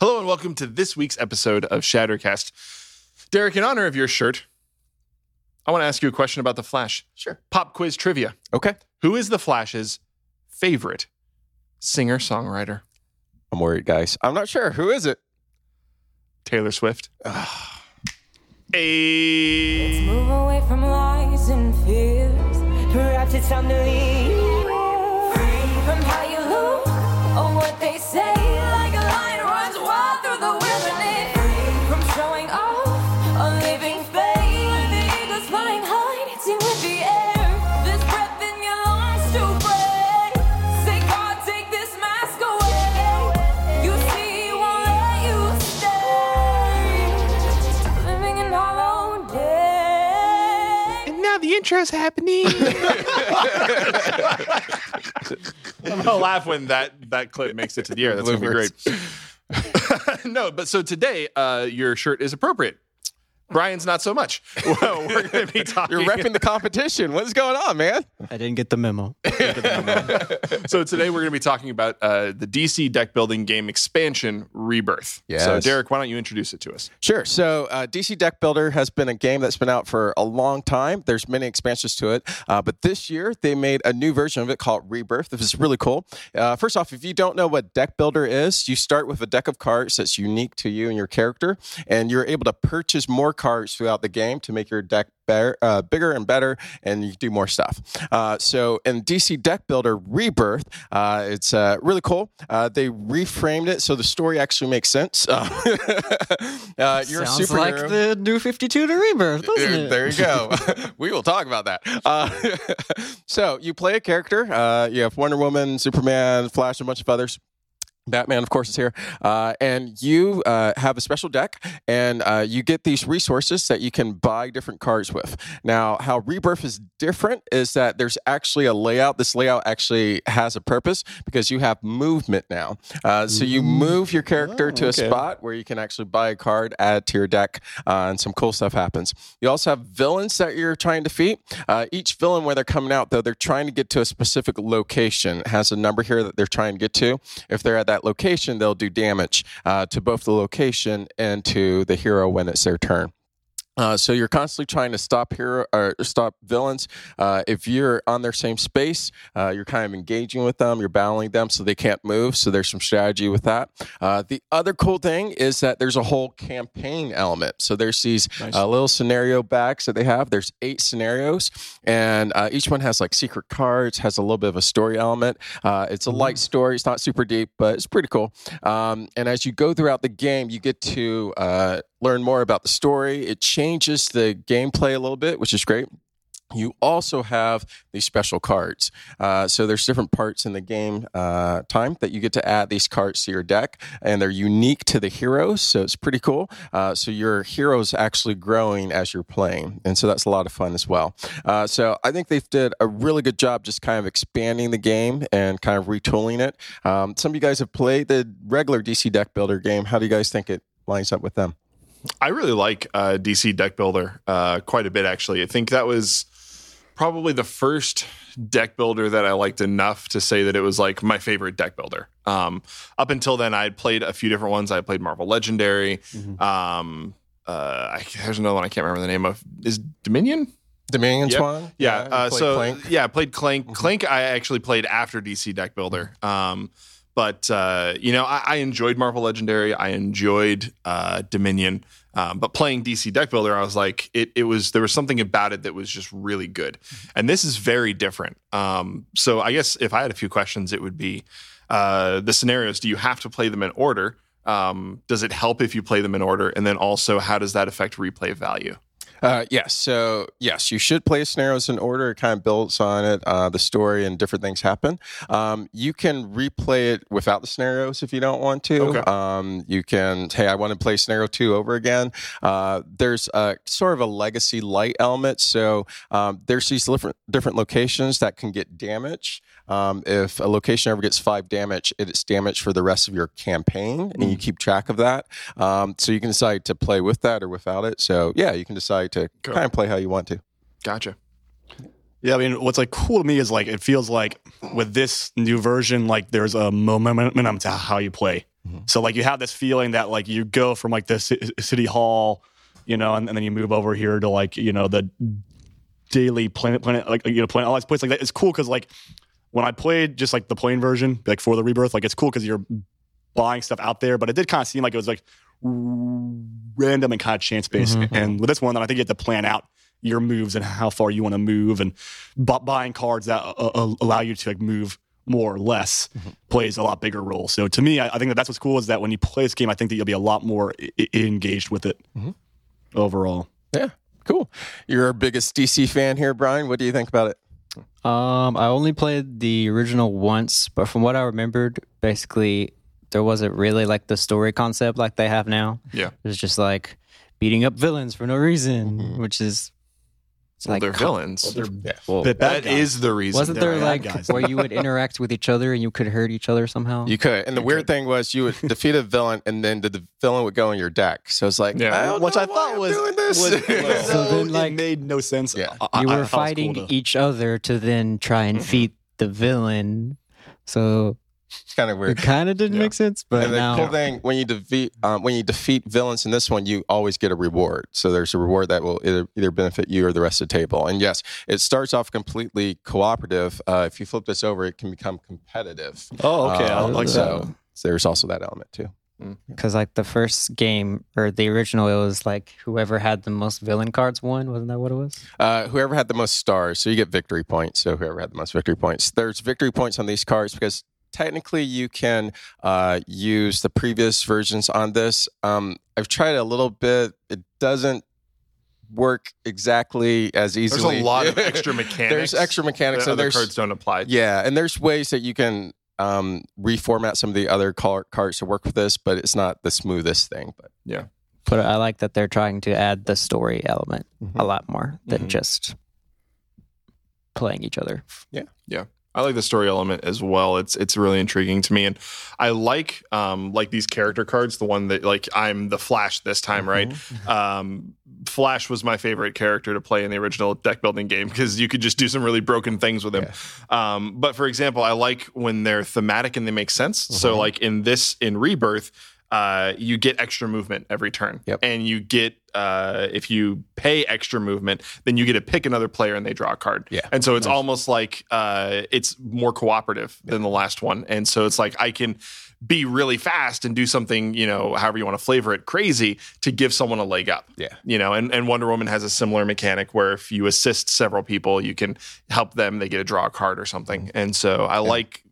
Hello and welcome to this week's episode of Shattercast. Derek, in honor of your shirt, I want to ask you a question about The Flash. Sure. Pop quiz trivia. Okay. Who is The Flash's favorite singer songwriter? I'm worried, guys. I'm not sure. Who is it? Taylor Swift. Let's A. move away from lies and fears. Perhaps it's time to leave. Free from how you look or what they say. And now intro's happening. I'm gonna laugh when that that clip makes it to the air. That's gonna be great. no, but so today, uh, your shirt is appropriate. Brian's not so much. Well, we're going to be talking. You're repping the competition. What's going on, man? I didn't get the memo. Get the memo. so today we're going to be talking about uh, the DC deck building game expansion Rebirth. Yes. So Derek, why don't you introduce it to us? Sure. So, uh, DC Deck Builder has been a game that's been out for a long time. There's many expansions to it, uh, but this year they made a new version of it called Rebirth. This is really cool. Uh, first off, if you don't know what Deck Builder is, you start with a deck of cards that's unique to you and your character, and you're able to purchase more cards throughout the game to make your deck better, uh, bigger and better, and you do more stuff. Uh, so in DC Deck Builder Rebirth, uh, it's uh, really cool. Uh, they reframed it so the story actually makes sense. Uh, you're Sounds like the new 52 to Rebirth, doesn't Yeah, it? There you go. we will talk about that. Uh, so you play a character. Uh, you have Wonder Woman, Superman, Flash, a bunch of others. Batman, of course, is here, uh, and you uh, have a special deck, and uh, you get these resources that you can buy different cards with. Now, how Rebirth is different is that there's actually a layout. This layout actually has a purpose because you have movement now. Uh, so you move your character to a spot where you can actually buy a card, add to your deck, uh, and some cool stuff happens. You also have villains that you're trying to defeat. Uh, each villain, when they're coming out, though, they're trying to get to a specific location. It has a number here that they're trying to get to. If they're at that location, they'll do damage uh, to both the location and to the hero when it's their turn. Uh, so you're constantly trying to stop hero or stop villains. Uh, if you're on their same space, uh, you're kind of engaging with them. You're battling them so they can't move. So there's some strategy with that. Uh, the other cool thing is that there's a whole campaign element. So there's these uh, little scenario backs that they have. There's eight scenarios, and uh, each one has like secret cards. Has a little bit of a story element. Uh, it's a light story. It's not super deep, but it's pretty cool. Um, and as you go throughout the game, you get to uh, learn more about the story. It changes the gameplay a little bit, which is great. You also have these special cards. Uh, so there's different parts in the game uh, time that you get to add these cards to your deck, and they're unique to the heroes. So it's pretty cool. Uh, so your heroes actually growing as you're playing, and so that's a lot of fun as well. Uh, so I think they did a really good job just kind of expanding the game and kind of retooling it. Um, some of you guys have played the regular DC Deck Builder game. How do you guys think it lines up with them? I really like uh, DC Deck Builder uh, quite a bit, actually. I think that was probably the first deck builder that I liked enough to say that it was like my favorite deck builder. Um, up until then, I had played a few different ones. I played Marvel Legendary. Um, uh, I, there's another one I can't remember the name of. Is Dominion? Dominion Yep. Swan? Yeah. you uh, so Clank? yeah, I played Clank. Clank I actually played after DC Deck Builder. Um, but uh, you know, I, I enjoyed Marvel Legendary. I enjoyed uh, Dominion. Um, but playing DC Deck Builder, I was like, it, it was there was something about it that was just really good. And this is very different. Um, so I guess if I had a few questions, it would be uh, the scenarios. Do you have to play them in order? Um, does it help if you play them in order? And then also, how does that affect replay value? Uh, yes. So, yes, you should play scenarios in order. It kind of builds on it, uh, the story, and different things happen. Um, you can replay it without the scenarios if you don't want to. Okay. Um, you can, hey, I want to play scenario two over again. Uh, there's a, sort of a legacy light element. So, um, there's these different, different locations that can get damaged. Um, if a location ever gets five damage, it's damage for the rest of your campaign, and you keep track of that. Um, so you can decide to play with that or without it. So yeah, you can decide to Cool. kind of play how you want to. Gotcha. Yeah, I mean, what's like cool to me is like it feels like with this new version, like there's a momentum to how you play. So like you have this feeling that like you go from like the ci- city hall, you know, and, and then you move over here to like you know the daily planet planet like you know planet all these places like that. It's cool because like when I played just like the plain version like for the rebirth, like it's cool because you're buying stuff out there, but it did kind of seem like it was like random and kind of chance based. And with this one, then I think you have to plan out your moves and how far you want to move, and bu- buying cards that uh, uh, allow you to like move more or less plays a lot bigger role. So to me, I, I think that that's what's cool is that when you play this game, I think that you'll be a lot more I- engaged with it overall. Yeah, cool. You're our biggest DC fan here, Brian. What do you think about it? Um, I only played the original once, but from what I remembered, basically there wasn't really like the story concept like they have now. Yeah. It was just like beating up villains for no reason, which is Well, like they're villains. well, But bad That guys. is the reason. wasn't there like guys. where you would interact with each other and you could hurt each other somehow? You could. And the weird thing was you would defeat a villain and then the, the villain would go in your deck. So it's like, Yeah. I don't which know I why thought I'm was, doing this. was, was So so then, like- it made no sense. Yeah. I- I- you were thought it was cool fighting to- each other to then try and mm-hmm. defeat the villain. So it's kind of weird. it kind of didn't Yeah. make sense, but and the now cool thing when you defeat um, when you defeat villains in this one, you always get a reward. So there's a reward that will either, either benefit you or the rest of the table. And yes, it starts off completely cooperative. Uh, if you flip this over, it can become competitive. Oh, okay. I Um, like that. so, so there's also that element too. because like the first game or the original, it was like whoever had the most villain cards won. Wasn't that what it was? Uh, whoever had the most stars, so you get victory points. So whoever had the most victory points, there's victory points on these cards because technically you can uh, use the previous versions on this. Um, I've tried a little bit. It doesn't work exactly as easily. There's a lot of extra mechanics. there's extra mechanics. that So other cards don't apply. to. yeah, and there's ways that you can um, reformat some of the other car- cards to work with this, but it's not the smoothest thing. But yeah. But I like that they're trying to add the story element Mhm. a lot more than Mhm. just playing each other. I like the story element as well. It's it's really intriguing to me, and I like um like these character cards. The one that like I'm the Flash this time, right? Um, Flash was my favorite character to play in the original deck building game because you could just do some really broken things with him. Um, but for example, I like when they're thematic and they make sense. So like in this in Rebirth. Uh, you get extra movement every turn, Yep. and you get uh, if you pay extra movement, then you get to pick another player and they draw a card. Yeah. and so it's almost like uh, it's more cooperative than the last one, and so it's like I can be really fast and do something, you know, however you want to flavor it, crazy to give someone a leg up. Yeah. You know, and, and Wonder Woman has a similar mechanic where if you assist several people, you can help them, they get to draw a card or something. And so I like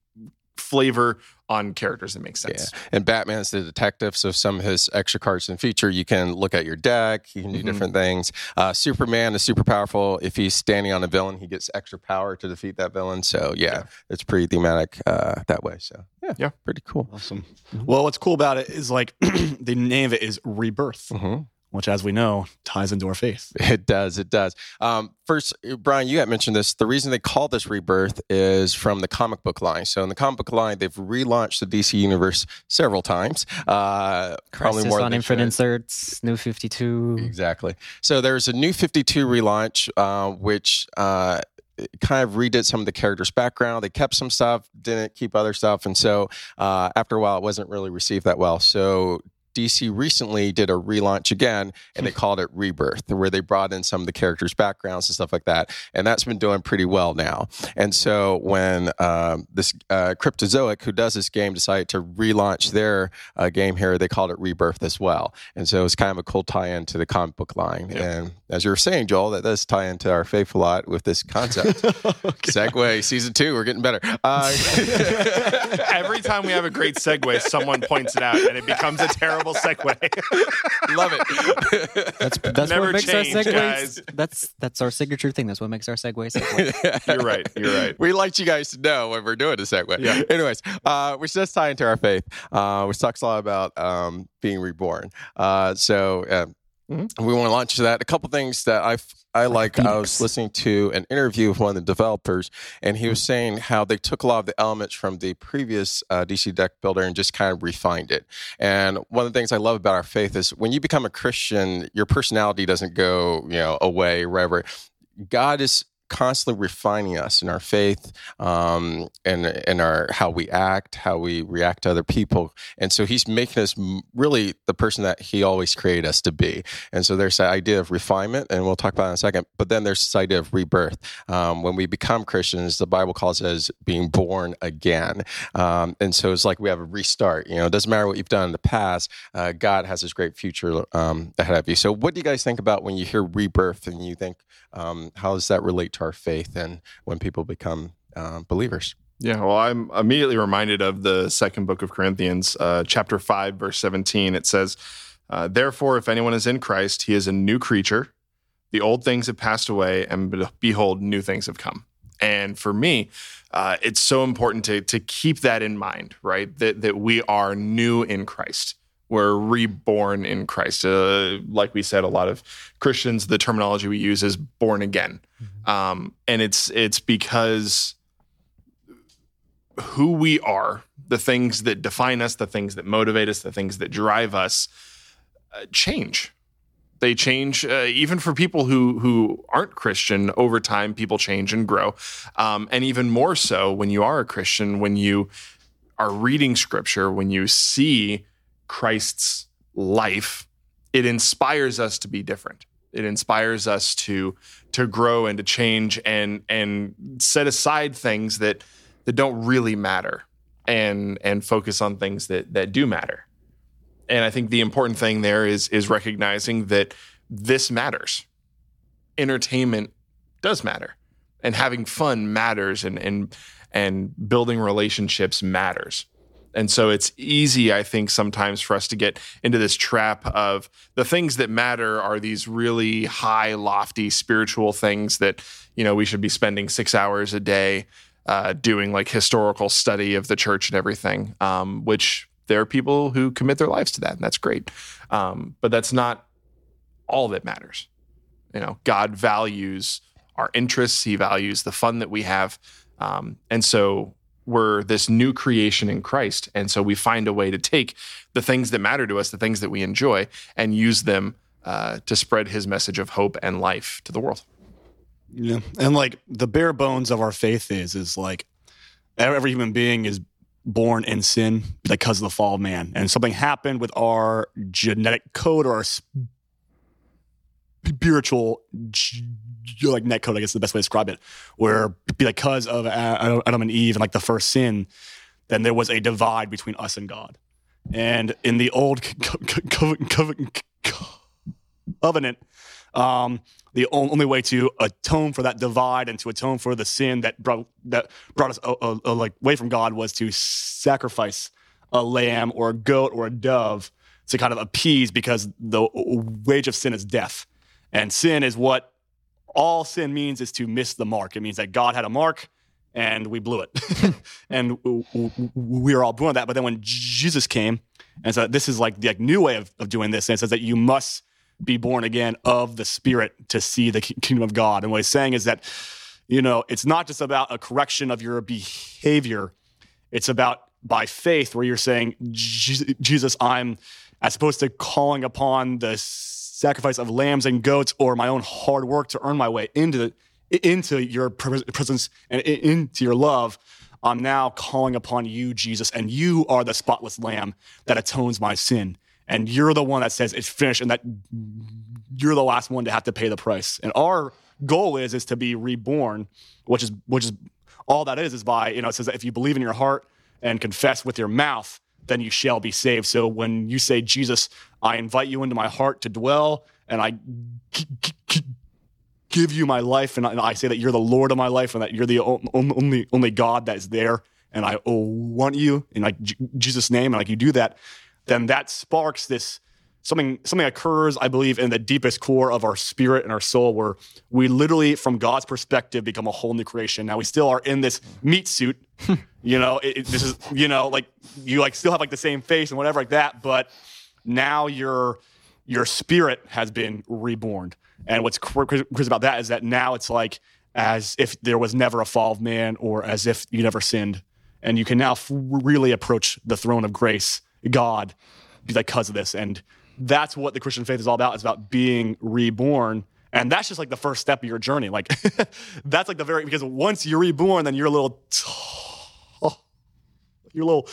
flavor on characters that make sense. Yeah. And Batman's the detective, so some of his extra cards in the feature, you can look at your deck, you can do Mhm. different things. Uh, Superman is super powerful. If he's standing on a villain, he gets extra power to defeat that villain. So yeah, Yeah. it's pretty thematic uh, that way. So yeah, Yeah. pretty cool. Awesome. Well, what's cool about it is like the name of it is Rebirth, hmm which, as we know, ties into our faith. It does. It does. Um, first, Brian, you had mentioned this. The reason they call this Rebirth is from the comic book line. So in the comic book line, they've relaunched the DC universe several times. Uh, probably Crisis more on than they should. Infinite Earths, New Fifty Two. Exactly. So there's a new 52 relaunch, uh, which uh, kind of redid some of the characters' background. They kept some stuff, didn't keep other stuff, and so uh, after a while, it wasn't really received that well. So. DC recently did a relaunch again, and they called it Rebirth, where they brought in some of the characters' backgrounds and stuff like that, and that's been doing pretty well now. And so when um, this uh, Cryptozoic, who does this game, decided to relaunch their uh, game here, they called it Rebirth as well. And so it's kind of a cool tie-in to the comic book line. And as you were saying, Joel, that does tie into our faith a lot with this concept. Segue season two, we're getting better. Uh, Every time we have a great segue, someone points it out and it becomes a terrible segue. love it. That's that's Never what makes change, our segues. guys. That's that's our signature thing. That's what makes our segue segue. you're right. You're right. We like you guys to know when we're doing a segue. Yeah. Anyways, uh, which does tie into our faith, uh, which talks a lot about um, being reborn. Uh, so uh, Mm-hmm. we want to launch that. A couple things that I I like. I was listening to an interview with one of the developers, and he was saying how they took a lot of the elements from the previous uh, DC deck builder and just kind of refined it. And one of the things I love about our faith is when you become a Christian, your personality doesn't go you know away wherever. God is constantly refining us in our faith um, and in our how we act, how we react to other people, and so He's making us really the person that He always created us to be. And so there's that idea of refinement, and we'll talk about it in a second. But then there's this idea of rebirth. Um, when we become Christians, the Bible calls it as being born again, um, and so it's like we have a restart. You know, it doesn't matter what you've done in the past. Uh, God has this great future um, ahead of you. So, what do you guys think about when you hear rebirth and you think um, how does that relate to our faith and when people become um, believers? Yeah, well, I'm immediately reminded of the second book of Corinthians, uh, chapter 5, verse 17. It says, uh, Therefore, if anyone is in Christ, he is a new creature. The old things have passed away, and behold, new things have come. And for me, uh, it's so important to, to keep that in mind, right? That, that we are new in Christ. We're reborn in Christ. Uh, like we said, a lot of Christians, the terminology we use is born again. Um, and it's it's because who we are, the things that define us, the things that motivate us, the things that drive us, uh, change. They change, uh, even for people who who aren't Christian. Over time, people change and grow, um, and even more so when you are a Christian. When you are reading Scripture, when you see Christ's life, it inspires us to be different. It inspires us to to grow and to change and and set aside things that that don't really matter and and focus on things that that do matter. And I think the important thing there is is recognizing that this matters. Entertainment does matter. And having fun matters and and and building relationships matters. And so it's easy, I think, sometimes for us to get into this trap of the things that matter are these really high, lofty spiritual things that, you know, we should be spending six hours a day uh, doing like historical study of the church and everything, um, which there are people who commit their lives to that, and that's great. Um, but that's not all that matters. You know, God values our interests, He values the fun that we have. Um, and so we're this new creation in Christ. And so we find a way to take the things that matter to us, the things that we enjoy, and use them uh, to spread his message of hope and life to the world. Yeah. And like the bare bones of our faith is, is like every human being is born in sin because of the fall of man. And something happened with our genetic code or our spiritual like net code, I guess is the best way to describe it, where because of Adam and Eve and like the first sin, then there was a divide between us and God. And in the old covenant, um, the only way to atone for that divide and to atone for the sin that brought that brought us uh, uh, uh, like away from God was to sacrifice a lamb or a goat or a dove to kind of appease because the wage of sin is death, and sin is what all sin means is to miss the mark. It means that God had a mark and we blew it, and we were all born that. But then when Jesus came and said, "This is like the like, new way of, of doing this," and it says that you must be born again of the Spirit to see the kingdom of God. And what he's saying is that, you know, it's not just about a correction of your behavior, it's about by faith, where you're saying, Jesus, I'm, as opposed to calling upon the sacrifice of lambs and goats or my own hard work to earn my way into into your presence and into your love. I'm now calling upon you, Jesus, and you are the spotless lamb that atones my sin and you're the one that says it's finished and that you're the last one to have to pay the price and our goal is is to be reborn which is which is all that is is by you know it says that if you believe in your heart and confess with your mouth then you shall be saved. So when you say jesus i invite you into my heart to dwell and i give you my life and I say that you're the lord of my life and that you're the only only god that is there and i want you in like jesus name and like you do that then that sparks this something something occurs i believe in the deepest core of our spirit and our soul where we literally from god's perspective become a whole new creation. Now we still are in this meat suit you know it, it, this is you know like you like still have like the same face and whatever like that but now your your spirit has been reborn. And what's crazy about that is that now it's like as if there was never a fall of man or as if you never sinned. And you can now f- really approach the throne of grace God because of this. And that's what the Christian faith is all about. It's about being reborn. And that's just like the first step of your journey. Like that's like the very because once you're reborn, then you're a little you're a little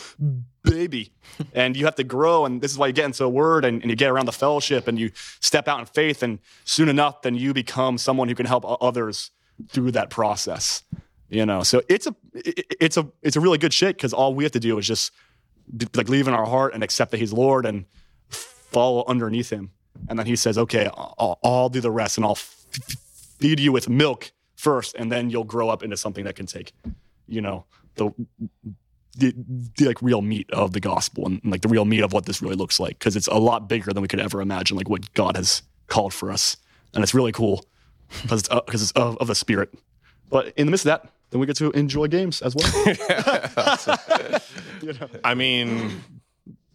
baby. And you have to grow. And this is why you get into a word and, and you get around the fellowship and you step out in faith. And soon enough then you become someone who can help others through that process you know? So it's a it- it's a it's a really good shit because all we have to do is just like leave in our heart and accept that he's lord and follow underneath him. And then he says okay i'll, I'll do the rest and i'll feed you with milk first and then you'll grow up into something that can take you know the the, the like real meat of the gospel and, like the real meat of what this really looks like. Because it's a lot bigger than we could ever imagine like what god has called for us. And it's really cool because it's, uh, 'cause it's of, of the spirit. But in the midst of that then we get to enjoy games as well. You know? I mean,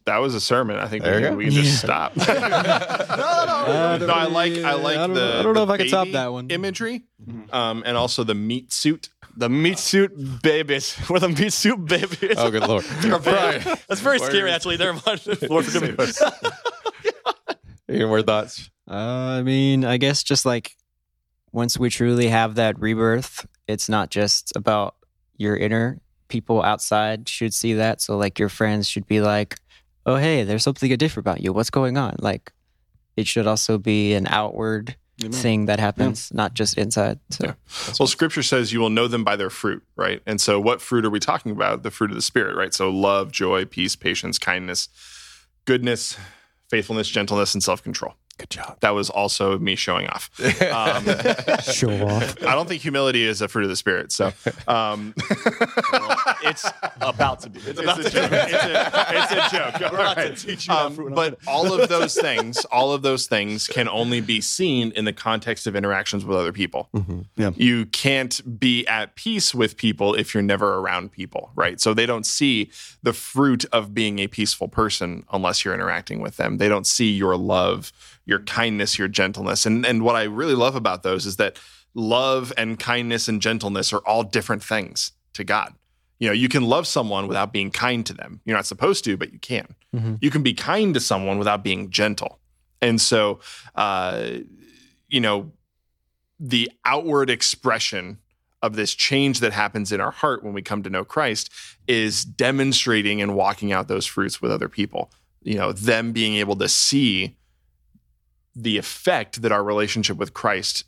that was a sermon. I think we There you can, we can just stop. no, I like I like I don't- the. I don't know the if I can top that one. imagery, um, and also the meat suit. the meat suit babies we're the meat suit babies Oh, good lord. Brian, that's very scary actually there Lord forgive me any more thoughts? Uh, I mean, I guess just like once we truly have that rebirth, it's not just about your inner. People outside should see that. So, like, your friends should be like, oh, hey, there's something different about you. What's going on? Like, it should also be an outward thing that happens, not just inside. So, Yeah. Well, Scripture says you will know them by their fruit, right? And so, what fruit are we talking about? The fruit of the Spirit, right? So, love, joy, peace, patience, kindness, goodness, faithfulness, gentleness, and self control. Good job. That was also me showing off. Um, show off. I don't think humility is a fruit of the Spirit. So, um, it's about to be it's about it's a joke. It's a, it's a joke. All right. Um, but all of those things, all of those things can only be seen in the context of interactions with other people. Yeah. You can't be at peace with people if you're never around people, right? So they don't see the fruit of being a peaceful person unless you're interacting with them. They don't see your love, your kindness, your gentleness. And and what I really love about those is that love and kindness and gentleness are all different things to God. You know, you can love someone without being kind to them. You're not supposed to, but you can. You can be kind to someone without being gentle. And so, uh, you know, the outward expression of this change that happens in our heart when we come to know Christ is demonstrating and walking out those fruits with other people. You know, them being able to see the effect that our relationship with Christ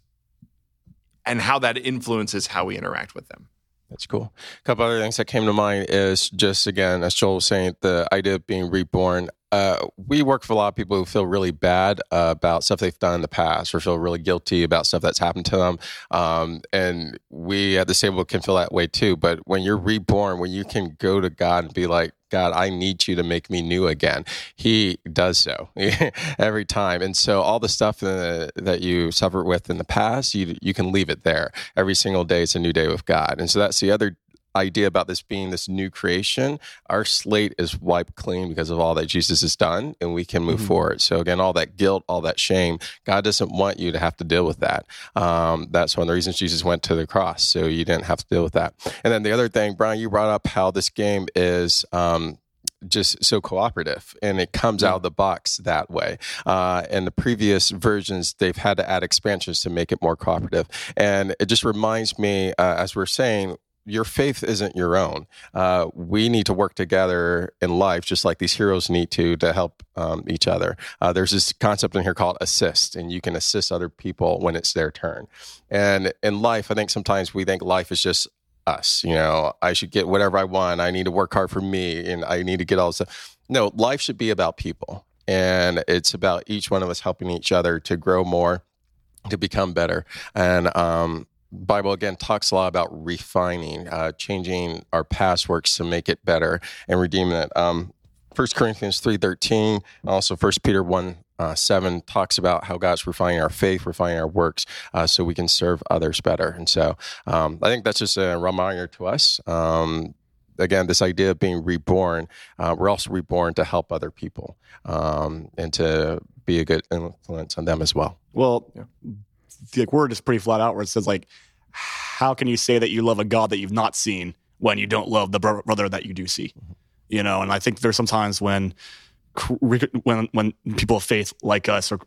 and how that influences how we interact with them. That's cool. A couple other things that came to mind is just again, as Joel was saying, the idea of being reborn. Uh, we work for a lot of people who feel really bad uh, about stuff they've done in the past, or feel really guilty about stuff that's happened to them. Um, and we at the table can feel that way too. But when you're reborn, when you can go to God and be like, God, I need you to make me new again. He does so every time. And so all the stuff uh, that you suffered with in the past, you you can leave it there. Every single day is a new day with God. And so that's the other idea about this being this new creation. Our slate is wiped clean because of all that Jesus has done, and we can move forward. So again, all that guilt, all that shame, God doesn't want you to have to deal with that. Um, that's one of the reasons Jesus went to the cross, so you didn't have to deal with that. And then the other thing, Brian, you brought up how this game is. Um, just so cooperative and it comes out of the box that way. Uh, and the previous versions, they've had to add expansions to make it more cooperative. And it just reminds me, uh, as we're saying, your faith isn't your own. Uh, we need to work together in life, just like these heroes need to, to help um, each other. Uh, there's this concept in here called assist, and you can assist other people when it's their turn. And in life, I think sometimes we think life is just us. You know, I should get whatever I want. I need to work hard for me, and I need to get all this stuff. No, life should be about people, and it's about each one of us helping each other to grow more, to become better. And um, Bible again talks a lot about refining, uh, changing our past works to make it better, and redeeming it. Um, 1 Corinthians three thirteen, also First Peter one uh, seven talks about how God's refining our faith, refining our works, uh, so we can serve others better. And so, um, I think that's just a reminder to us. Um, again, this idea of being reborn, uh, we're also reborn to help other people um, and to be a good influence on them as well. Well, the like, word is pretty flat out where it says like, how can you say that you love a God that you've not seen when you don't love the bro- brother that you do see? Mm-hmm. You know, and I think there's sometimes when when when people of faith like us or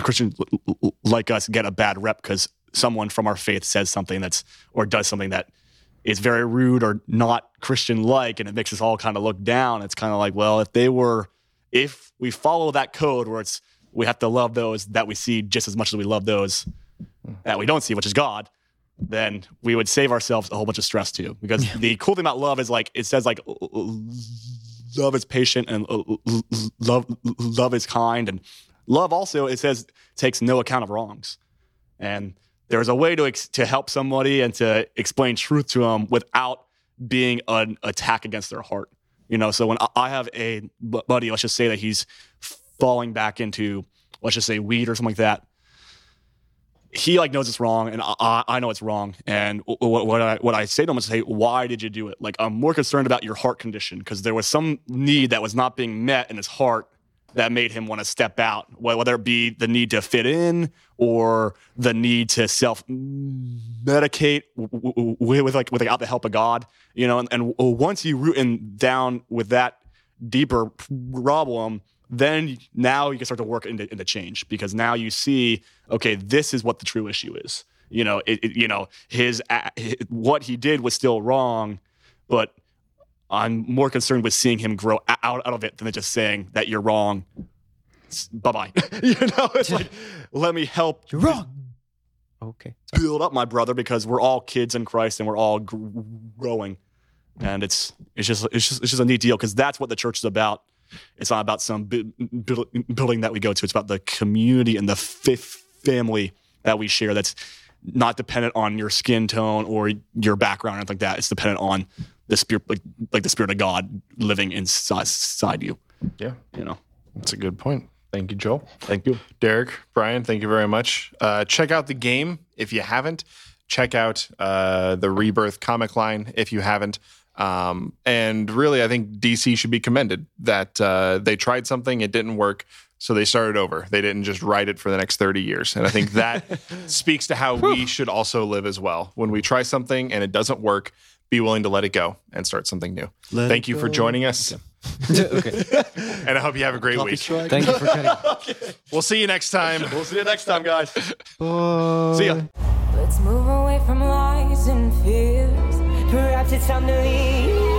Christians like us get a bad rep because someone from our faith says something that's or does something that is very rude or not Christian like, and it makes us all kind of look down. It's kind of like, well, if they were, if we follow that code where it's we have to love those that we see just as much as we love those that we don't see, which is God, then we would save ourselves a whole bunch of stress too. Because the cool thing about love is like it says like love is patient and love love is kind. And love also it says takes no account of wrongs. And there's a way to ex- to help somebody and to explain truth to them without being an attack against their heart you know? So when i have a buddy let's just say that he's falling back into let's just say weed or something like that he like knows it's wrong and I, I know it's wrong. And what, what I what I say to him is hey why did you do it? Like I'm more concerned about your heart condition because there was some need that was not being met in his heart that made him want to step out whether it be the need to fit in or the need to self medicate with like without the help of God you know? And, and uh, once you root in down with that deeper problem then now you can start to work into, into change because now you see okay this is what the true issue is you know it, it- you know his, a- hi- what he did was still wrong but i'm more concerned with seeing him grow out, out of it than just saying that you're wrong bye bye you know it's like let me help You're wrong. Okay. build up my brother because we're all kids in Christ and we're all gr- growing. And it's it's just it's just it's just a neat deal because that's what the church is about. It's not about some bu- buil- building that we go to. It's about the community and the fifth family that we share. That's not dependent on your skin tone or your background or anything like that. It's dependent on the spirit, like like the spirit of God living inside, inside you. Yeah, You know. that's a good point. Thank you, Joel. Thank you. Derek, Brian, thank you very much. Uh, check out the game if you haven't. Check out uh, the Rebirth comic line if you haven't. Um, and really, I think DC should be commended that uh, they tried something, it didn't work, so they started over. They didn't just write it for the next 30 years. And I think that speaks to how we should also live as well. When we try something and it doesn't work, be willing to let it go and start something new. Let Thank it you for joining us. okay. And I hope you have a great week. Thank you for cutting. We'll see you next time. We'll see you next time, guys. Bye. See ya. Let's move away from lies and fears. Perhaps it's time to leave.